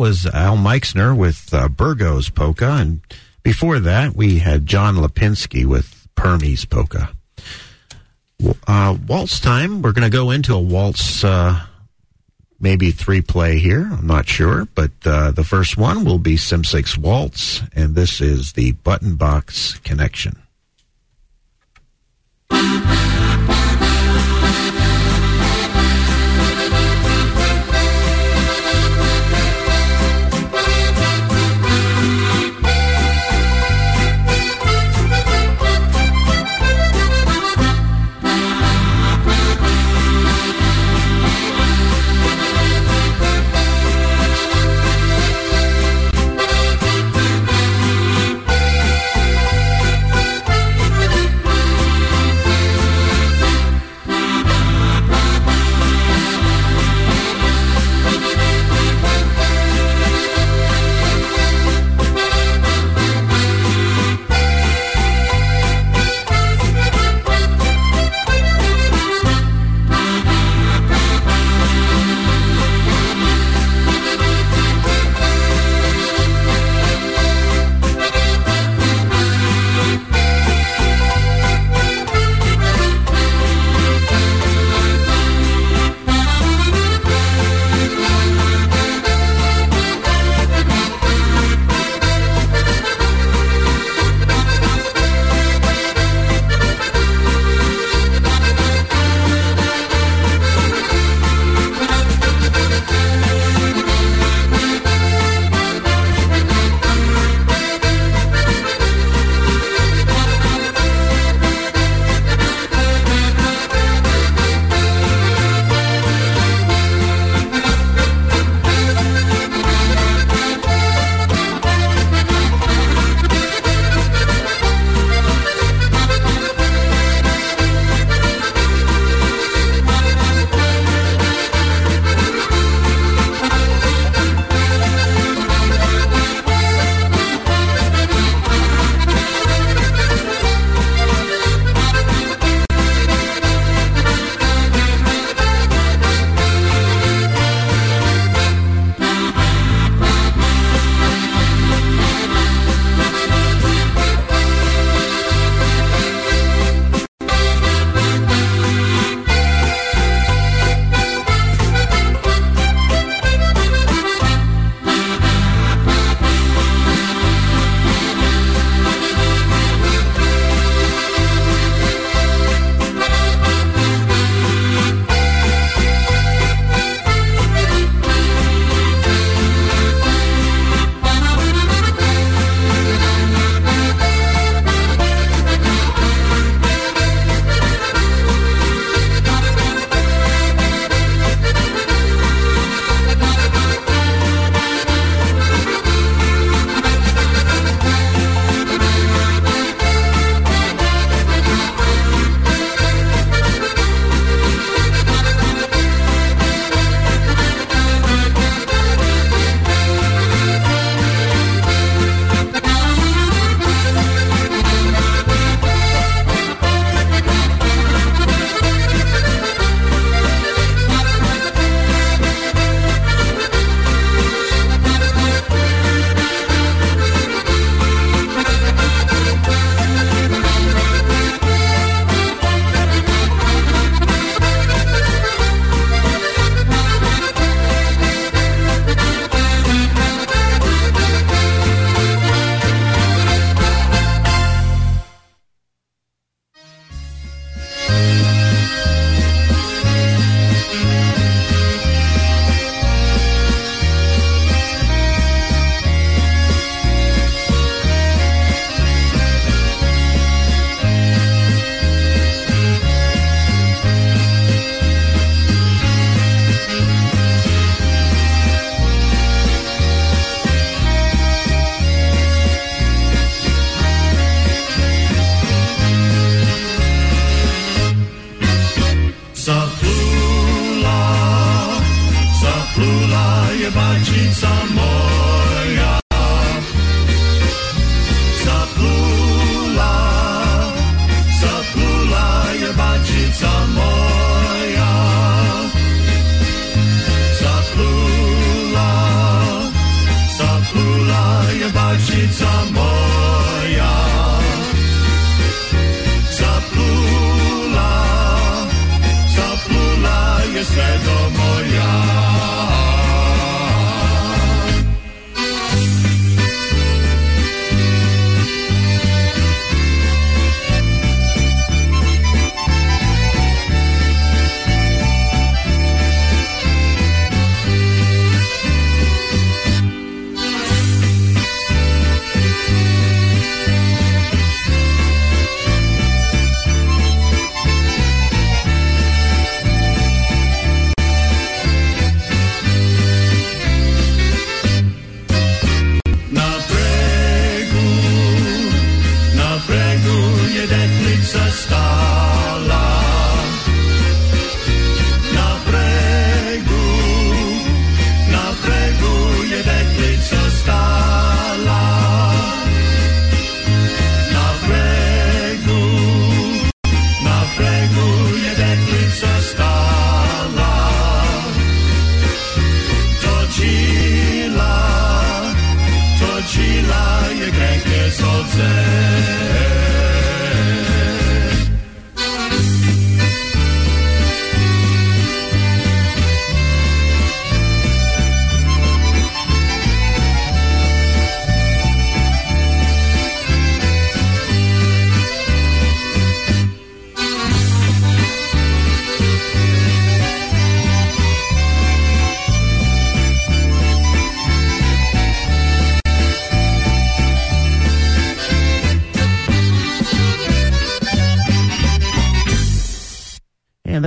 was Al Meixner with uh, Burgos Polka, and before that we had John Lipinski with Permies Polka. Uh, waltz time. We're going to go into a waltz, uh, maybe three play here. I'm not sure, but uh, the first one will be Simsix Waltz, and this is the Button Box Connection.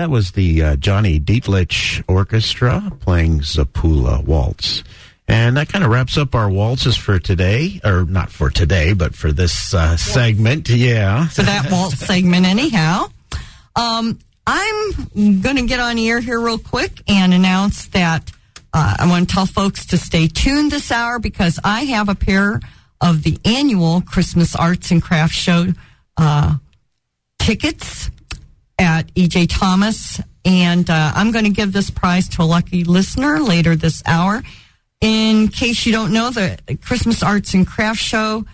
Was the uh, Johnny Dietlich Orchestra playing Zapula Waltz. And that kind of wraps up our waltzes for today, or not for today, but for this uh, segment. Yeah. For that waltz segment, anyhow. Um, I'm going to get on the air here real quick and announce that uh, I want to tell folks to stay tuned this hour because I have a pair of the annual Christmas Arts and Crafts Show uh, tickets at EJ Thomas. And uh, I'm going to give this prize to a lucky listener later this hour. In case you don't know, the Christmas Arts and Crafts Show,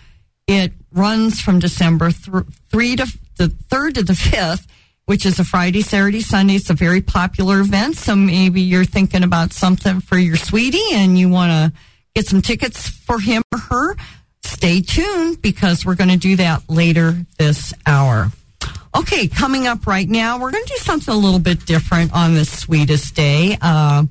it runs from December th- 3 to the 3rd to the 5th, which is a Friday, Saturday, Sunday. It's a very popular event. So maybe you're thinking about something for your sweetie and you want to get some tickets for him or her. Stay tuned because we're going to do that later this hour. Okay, coming up right now, we're going to do something a little bit different on this sweetest day. Uh,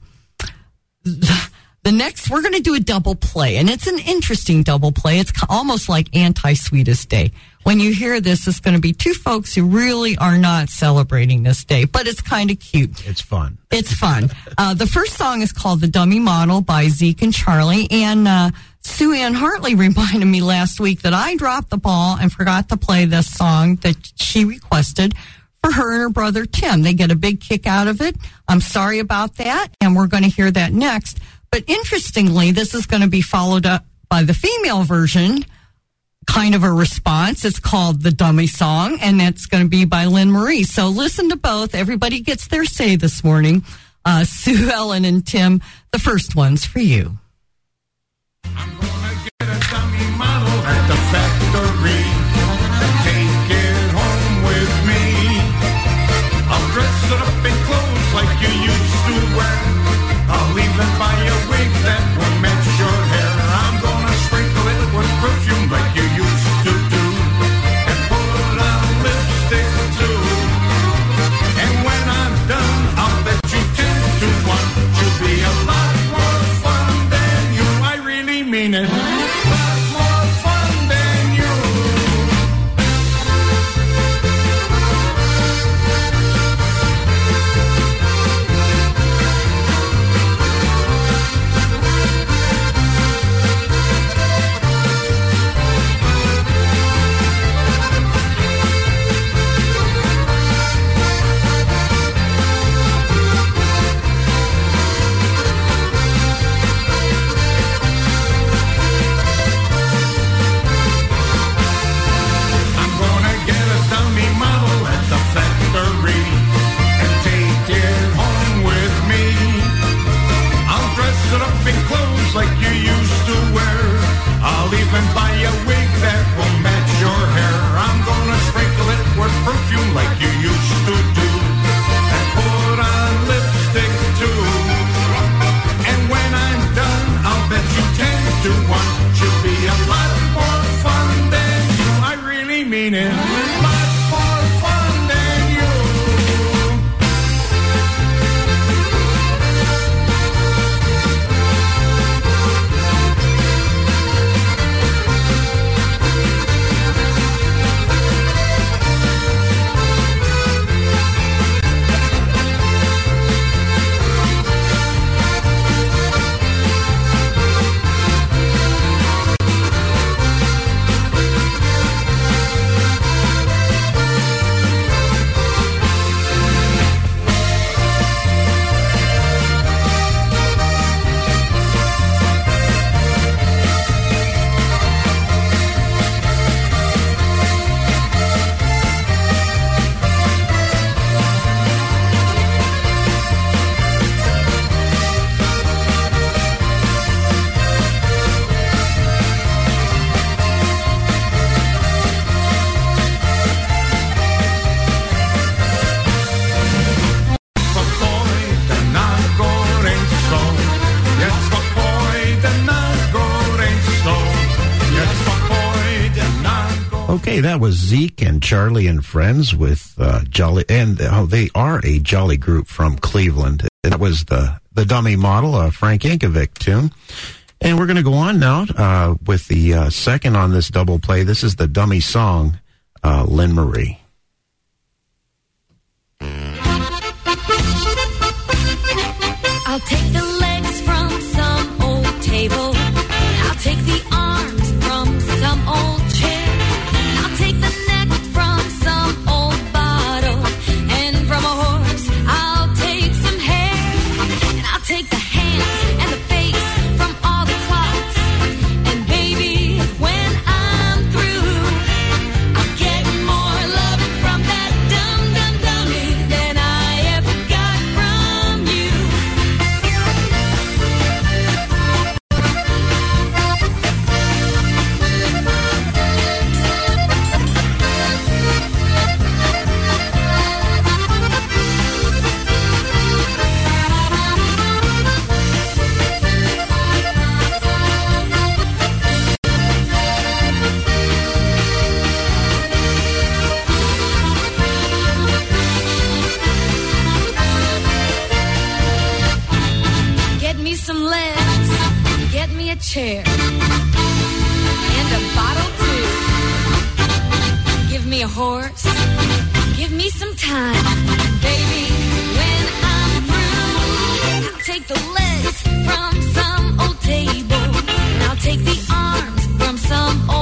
the next, we're going to do a double play, and it's an interesting double play. It's almost like anti sweetest day. When you hear this, it's going to be two folks who really are not celebrating this day, but it's kind of cute. It's fun. It's fun. uh, the first song is called The Dummy Model by Zeke and Charlie, and uh, Sue Ann Hartley reminded me last week that I dropped the ball and forgot to play this song that she requested for her and her brother Tim. They get a big kick out of it. I'm sorry about that, and we're going to hear that next. But interestingly, this is going to be followed up by the female version, kind of a response. It's called The Dummy Song, and that's going to be by Lynn Marie. So listen to both. Everybody gets their say this morning. Uh, Sue Ellen and Tim, the first one's for you. I'm gonna get Hey, that was Zeke and Charlie and Friends with uh, Jolly, and oh, they are a jolly group from Cleveland. And that was the the dummy model, uh, Frank Yankovic tune. And we're going to go on now uh, with the uh, second on this double play. This is the dummy song, uh, Lynn Marie. chair and a bottle too. Give me a horse, give me some time, baby. When I'm through, I'll take the legs from some old table, and I'll take the arms from some old.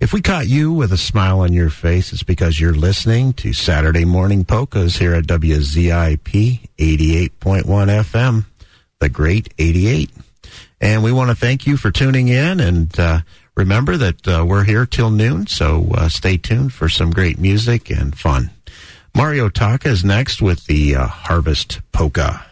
If we caught you with a smile on your face, it's because you're listening to Saturday Morning Polkas here at WZIP 88.1 FM, the great 88. And we want to thank you for tuning in and uh, remember that uh, we're here till noon, so uh, stay tuned for some great music and fun. Mario Taka is next with the uh, Harvest Polka.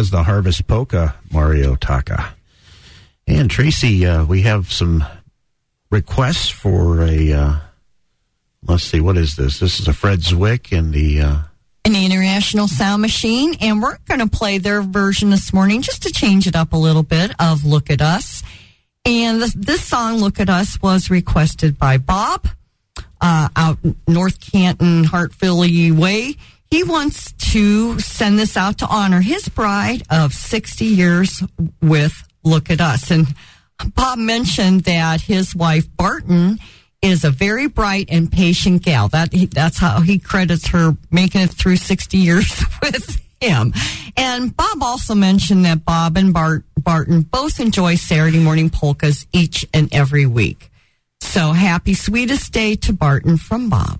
Was the Harvest Polka, Mario Taka. And Tracy, uh, we have some requests for a, uh, let's see, what is this? This is a Fred Ziwich and the, uh, the International Sound Machine, and we're going to play their version this morning just to change it up a little bit of Look at Us. And this, this song, Look at Us, was requested by Bob uh, out North Canton, Hartfield Way. He wants to send this out to honor his bride of 60 years with Look at Us. And Bob mentioned that his wife, Barton, is a very bright and patient gal. That that's how he credits her making it through 60 years with him. And Bob also mentioned that Bob and Bart, Barton both enjoy Saturday morning polkas each and every week. So happy sweetest day to Barton from Bob.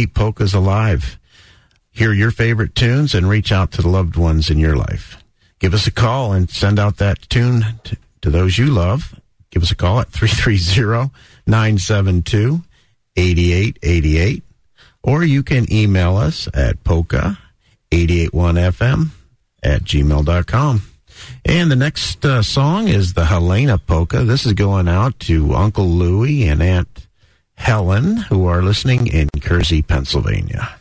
Keep polkas alive. Hear your favorite tunes and reach out to the loved ones in your life. Give us a call and send out that tune to those you love. Give us a call at 330-972-8888 or you can email us at polka881fm at gmail.com. And the next uh, song is the Helena Polka. This is going out to Uncle Louie and Aunt Helen, who are listening in Kersey, Pennsylvania.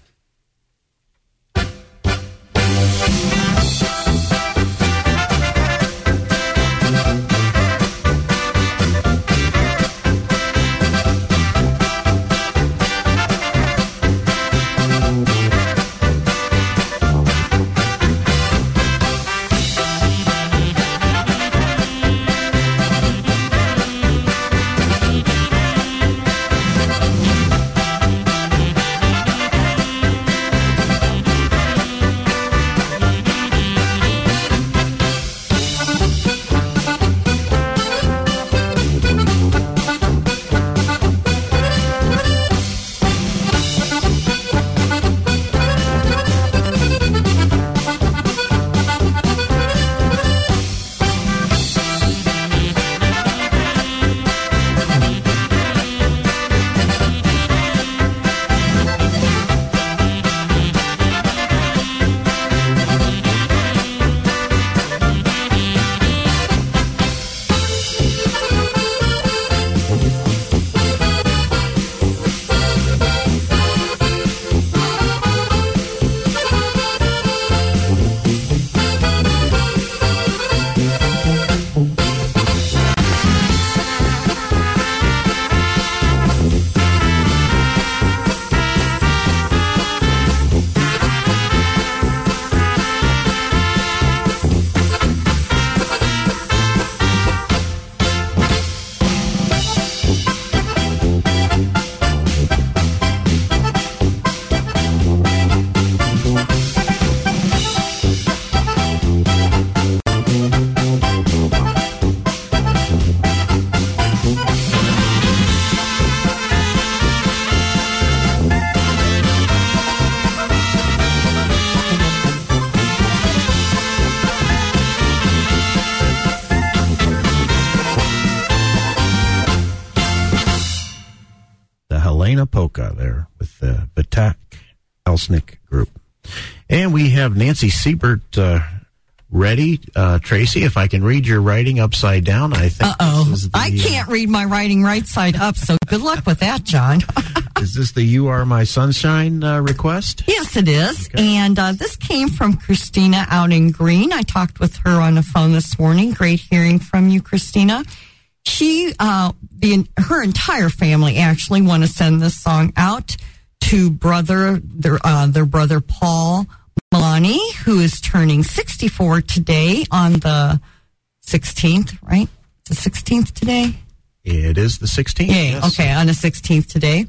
Group. And we have Nancy Siebert uh, ready. Uh, Tracy, if I can read your writing upside down, I think. Uh oh. this is the, I can't read my writing right side up, so good luck with that, John. Is this the You Are My Sunshine uh, request? Yes, it is. And uh, this came from Christina out in Green. I talked with her on the phone this morning. Great hearing from you, Christina. She, uh, the her entire family actually want to send this song out to brother their uh, their brother Paul Milani, who is turning 64 today on the 16th. Right, the 16th today. It is the 16th. Yeah, yes. okay, on the 16th today.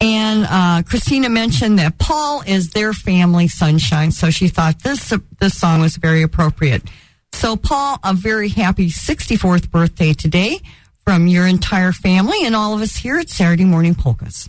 And uh, Christina mentioned that Paul is their family sunshine, so she thought this this song was very appropriate. So, Paul, a very happy 64th birthday today from your entire family and all of us here at Saturday Morning Polkas.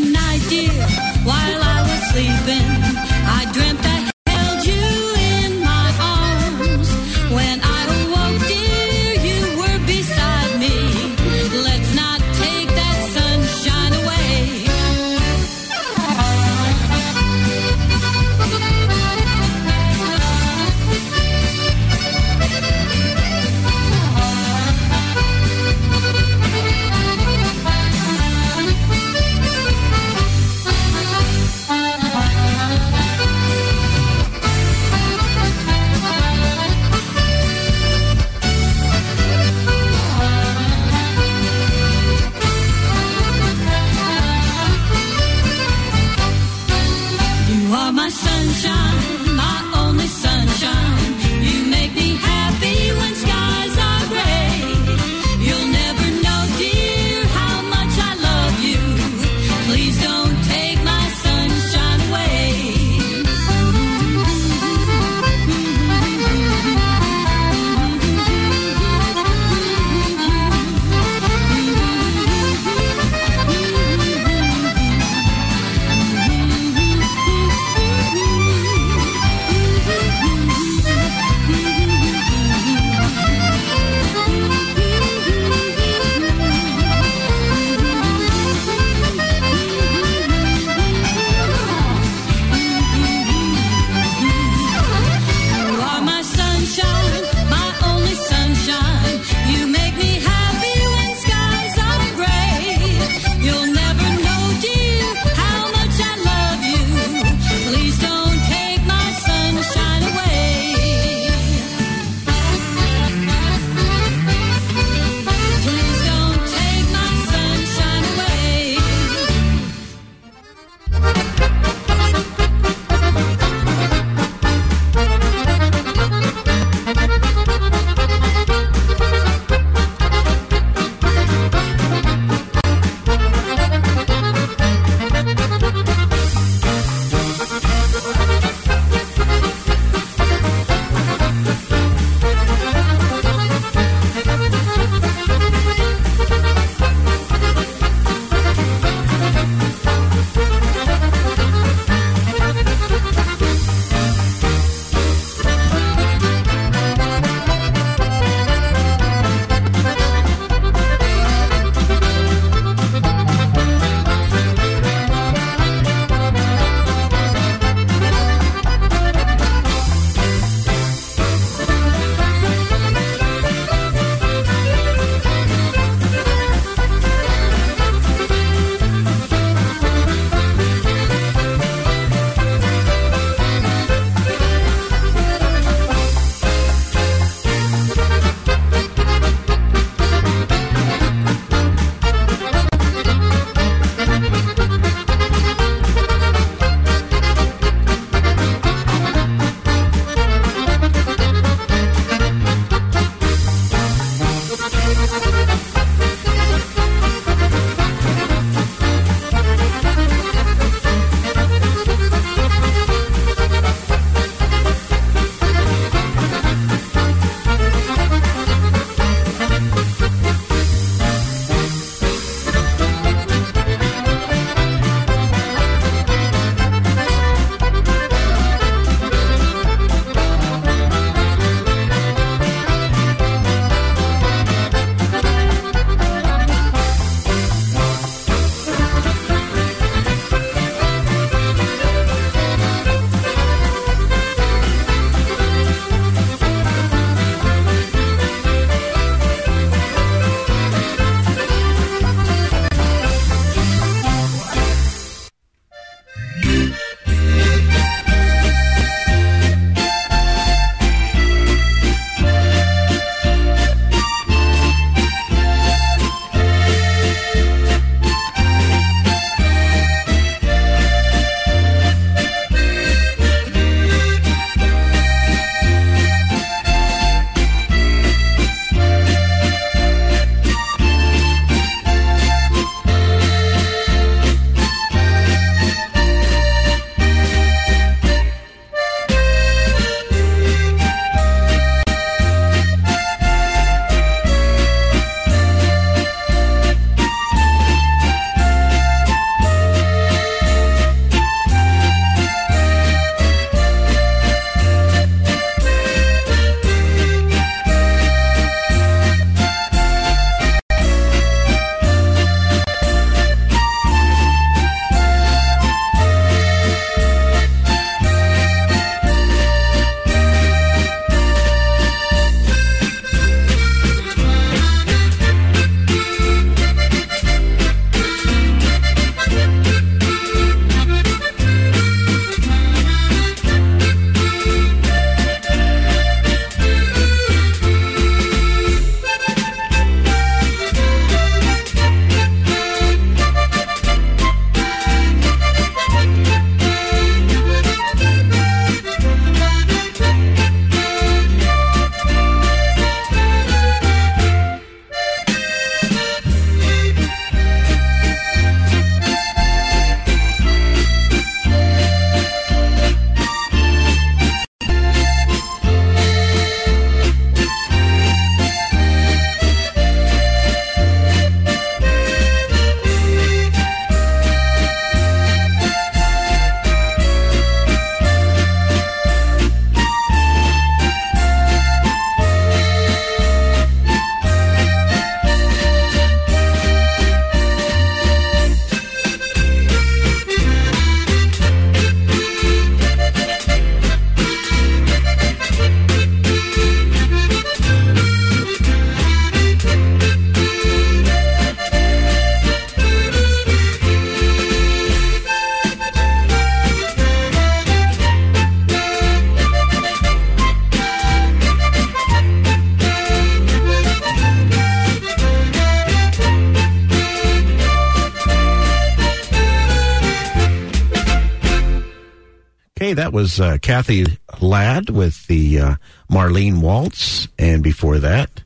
was uh, Kathy Ladd with the uh, Marlene Waltz, and before that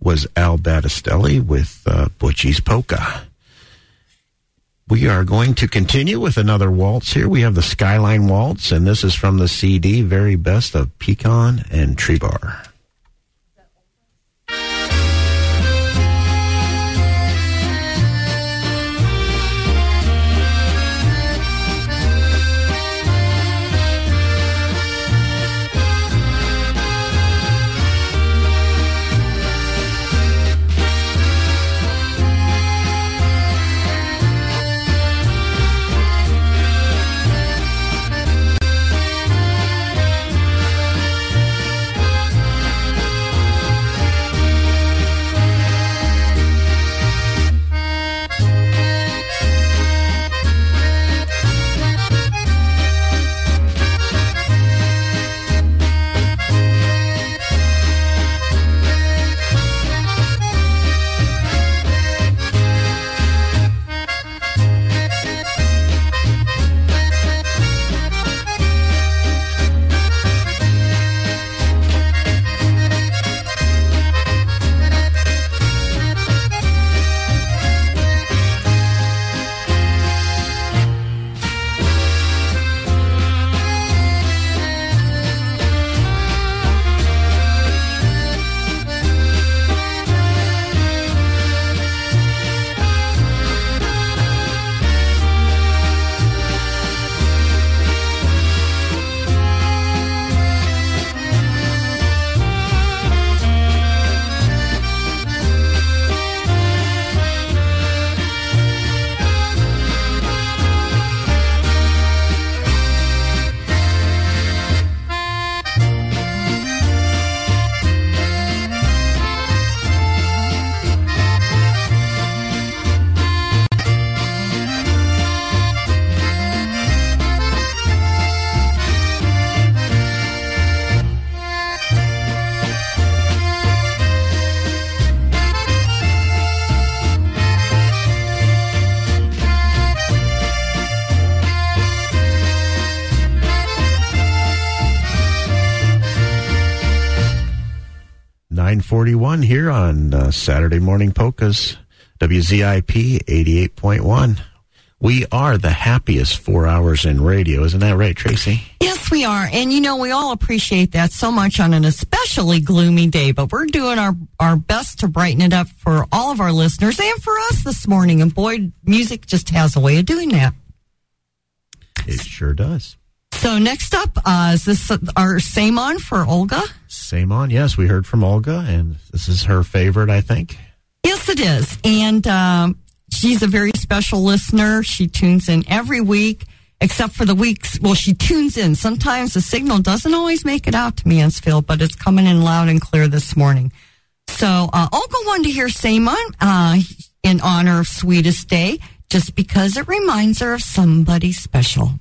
was Al Battistelli with uh, Butchie's Polka. We are going to continue with another waltz here. We have the Skyline Waltz, and this is from the CD Very Best of Pecon and Trebar. Nine forty-one here on uh, Saturday Morning Polkas, WZIP eighty-eight point one. We are the happiest four hours in radio, isn't that right, Tracy? Yes, we are. And you know, we all appreciate that so much on an especially gloomy day, but we're doing our, our best to brighten it up for all of our listeners and for us this morning. And boy, music just has a way of doing that. It sure does. So next up, uh, is this our same on for Olga? Same on. Yes, we heard from Olga, and this is her favorite, I think. Yes, it is. And um, she's a very special listener. She tunes in every week, except for the weeks. Well, she tunes in. Sometimes the signal doesn't always make it out to Mansfield, but it's coming in loud and clear this morning. So uh, Olga wanted to hear Simon uh, in honor of Sweetest Day, just because it reminds her of somebody special.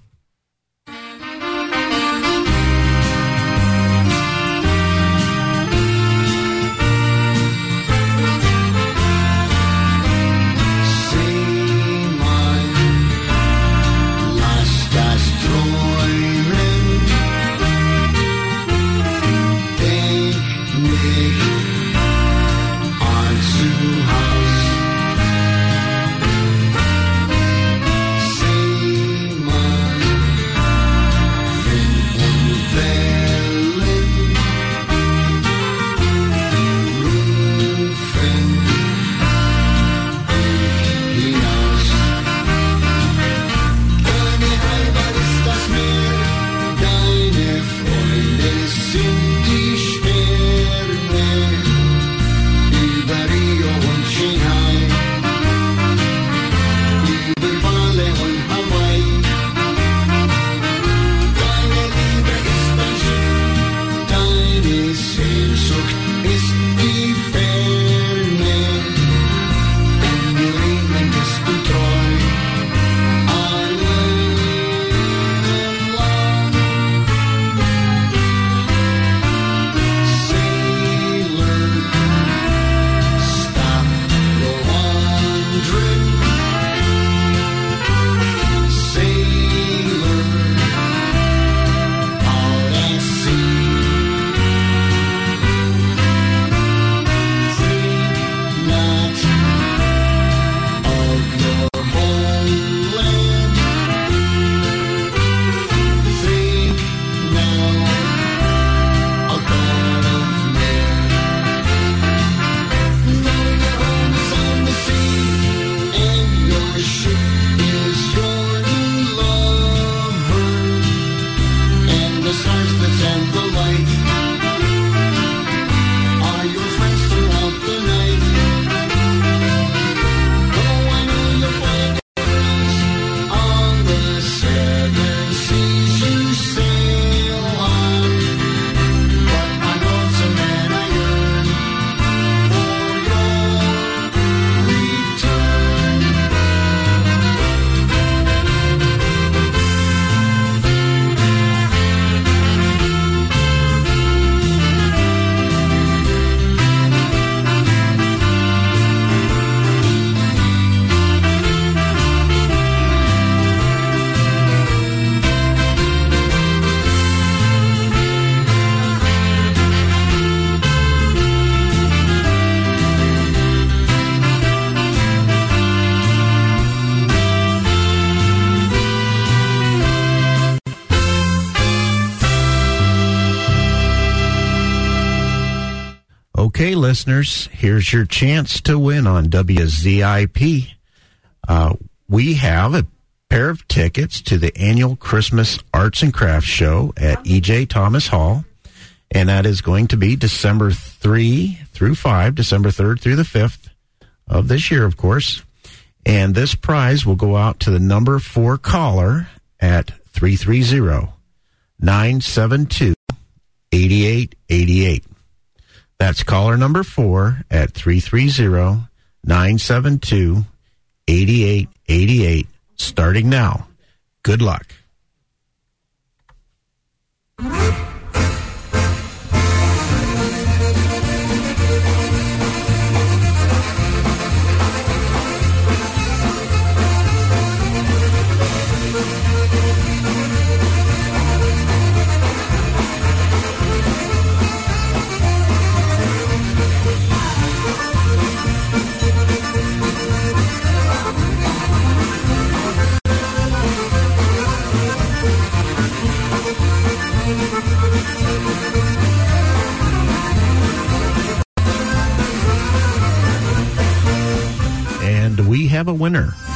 Listeners, here's your chance to win on WZIP. Uh, we have a pair of tickets to the annual Christmas Arts and Crafts Show at EJ Thomas Hall, and that is going to be December 3 through 5, December 3rd through the 5th of this year, of course. And this prize will go out to the number four caller at 330 972 8888. That's caller number four at 330 972 8888, starting now. Good luck. Have a winner.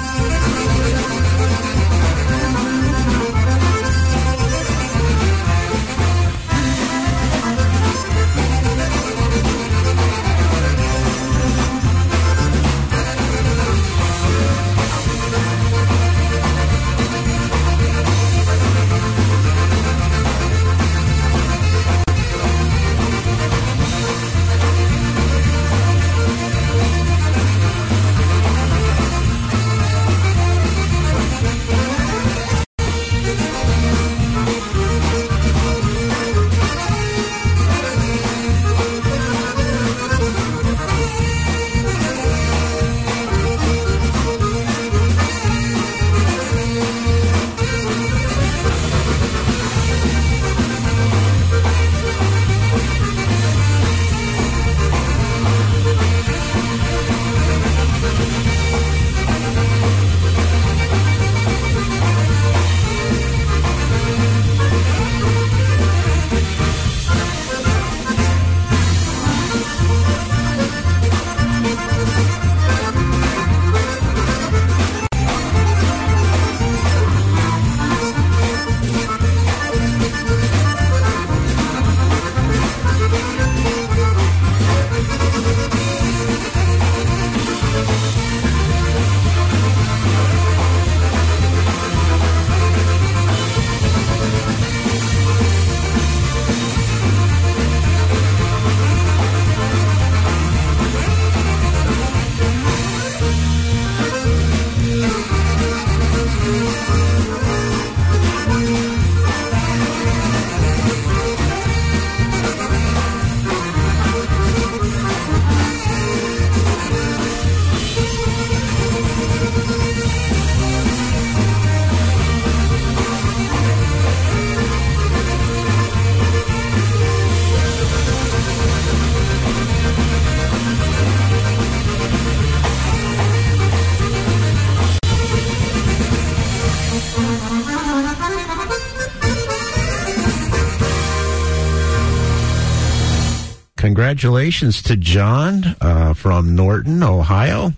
Congratulations to John uh, from Norton, Ohio.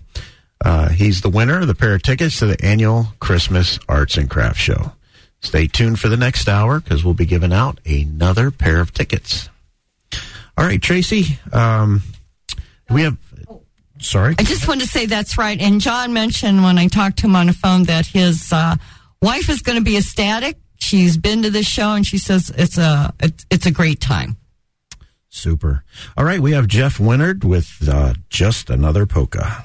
Uh, he's the winner of the pair of tickets to the annual Christmas Arts and Crafts Show. Stay tuned for the next hour because we'll be giving out another pair of tickets. All right, Tracy. Um, we have. Sorry. I just wanted to say that's right. And John mentioned when I talked to him on the phone that his uh, wife is going to be ecstatic. She's been to this show and she says it's a it's, it's a great time. Super. All right, we have Jeff Winard with uh, just another polka.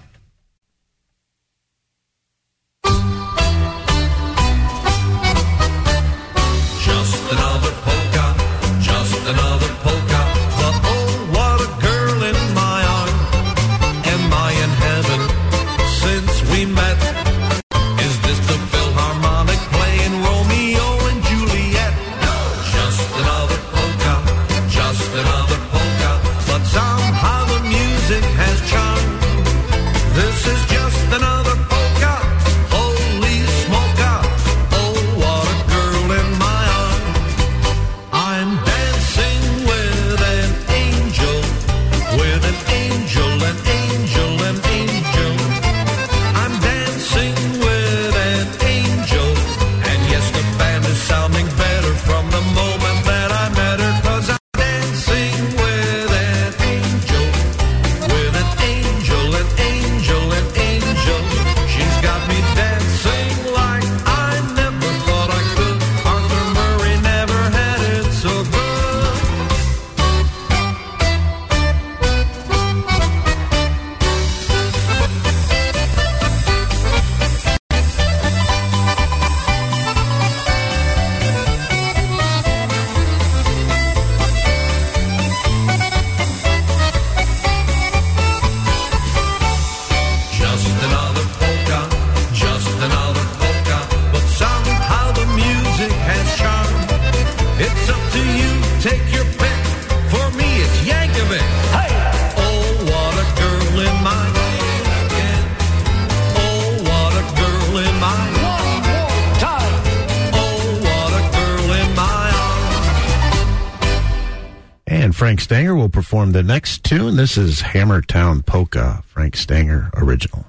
Yankovic. Hey! Oh, what a girl in my oh, oh, And Frank Stanger will perform the next tune. This is Hammertown Polka, Frank Stanger original.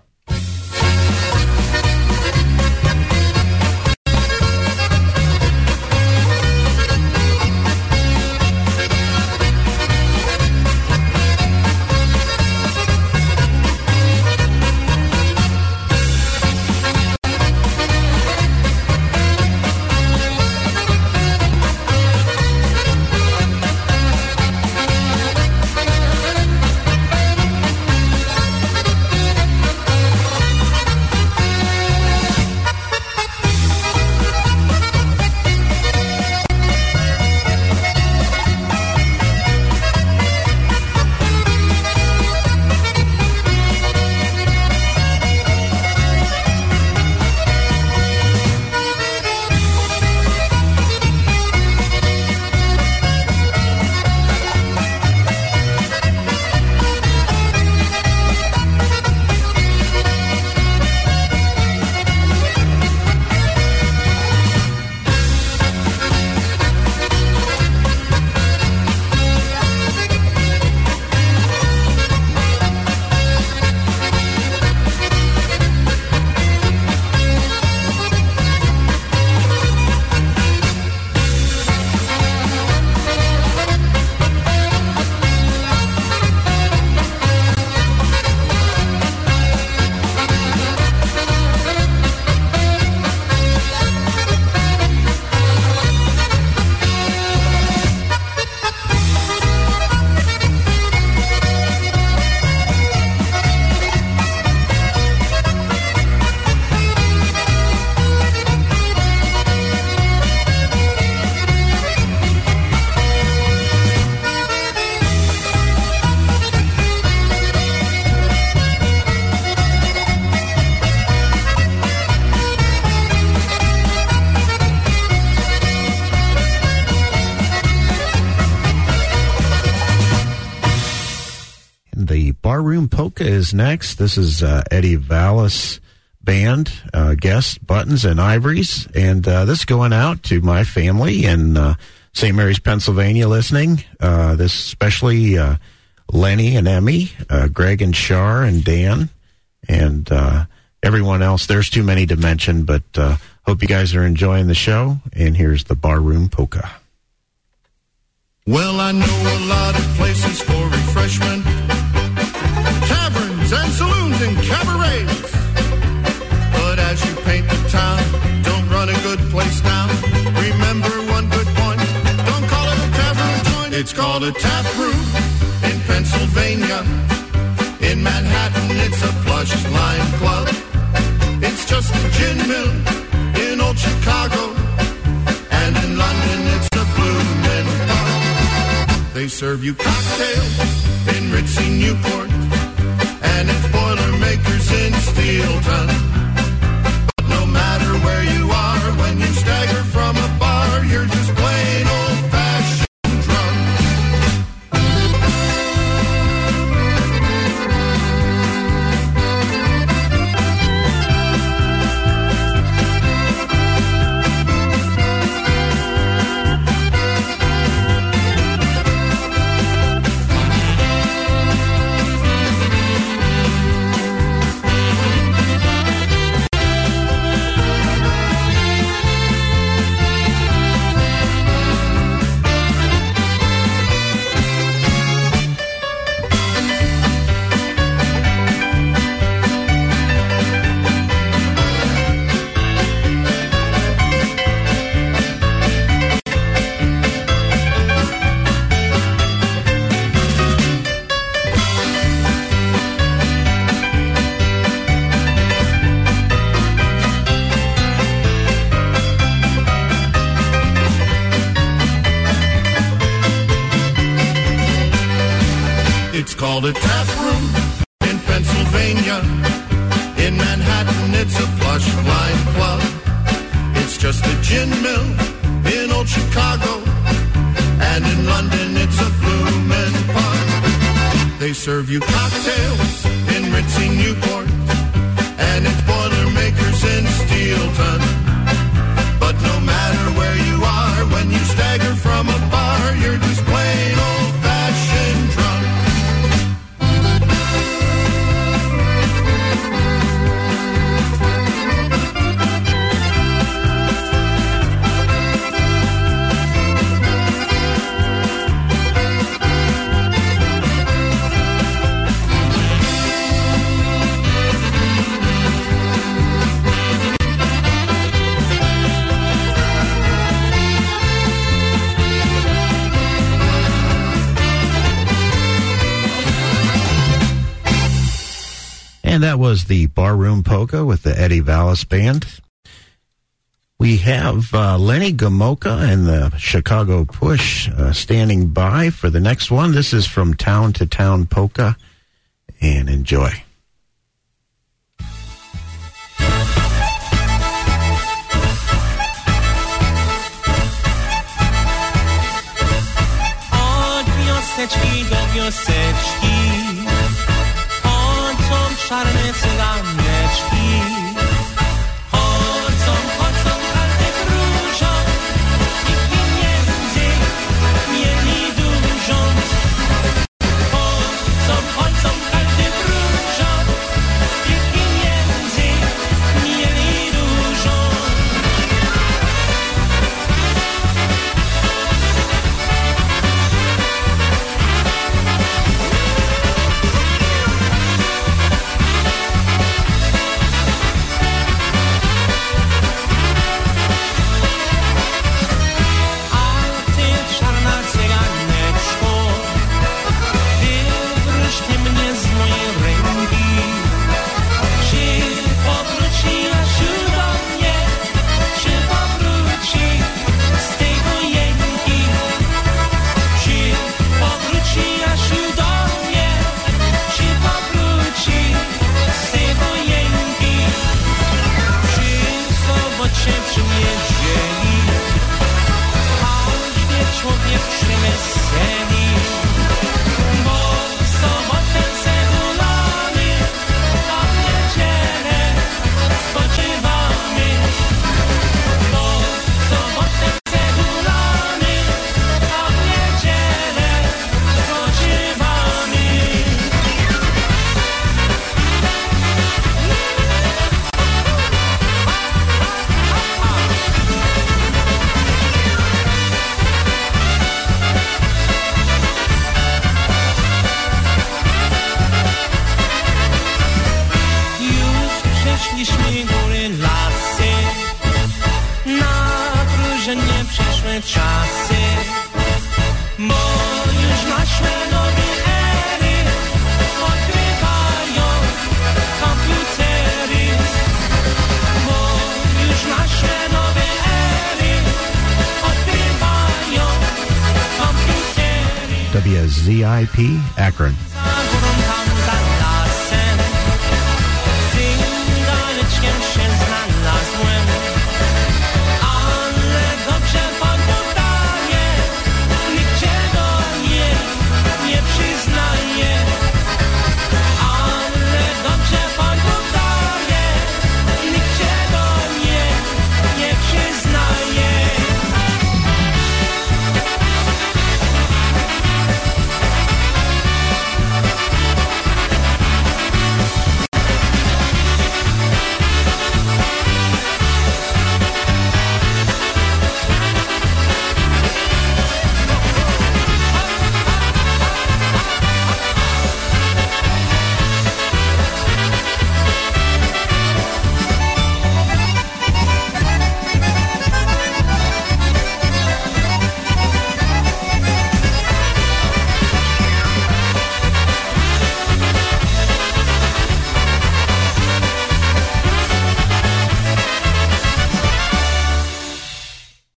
Is next. This is uh, Eddie Vallis Band, uh, guest Buttons and Ivories. And uh, this is going out to my family in uh, St. Mary's, Pennsylvania, listening. Uh, this especially uh, Lenny and Emmy, uh, Greg and Shar and Dan, and everyone else. There's too many to mention, but hope you guys are enjoying the show. And here's the Barroom Polka. Well, I know a lot of places for refreshment taverns and saloons and cabarets. But as you paint the town, don't run a good place down. Remember one good point don't call it a tavern joint, it's called a tap room in Pennsylvania. In Manhattan, it's a plush lime club. It's just a gin mill in old Chicago. And in London, it's a bloomin' pub. They serve you cocktails in Ritzy Newport, and it's Boilermakers in Steelton. But And that was the Barroom Polka with the Eddie Vallis Band. We have uh, Lenny Gomulka and the Chicago Push uh, standing by for the next one. This is from Town to Town Polka, and enjoy. Charme cigano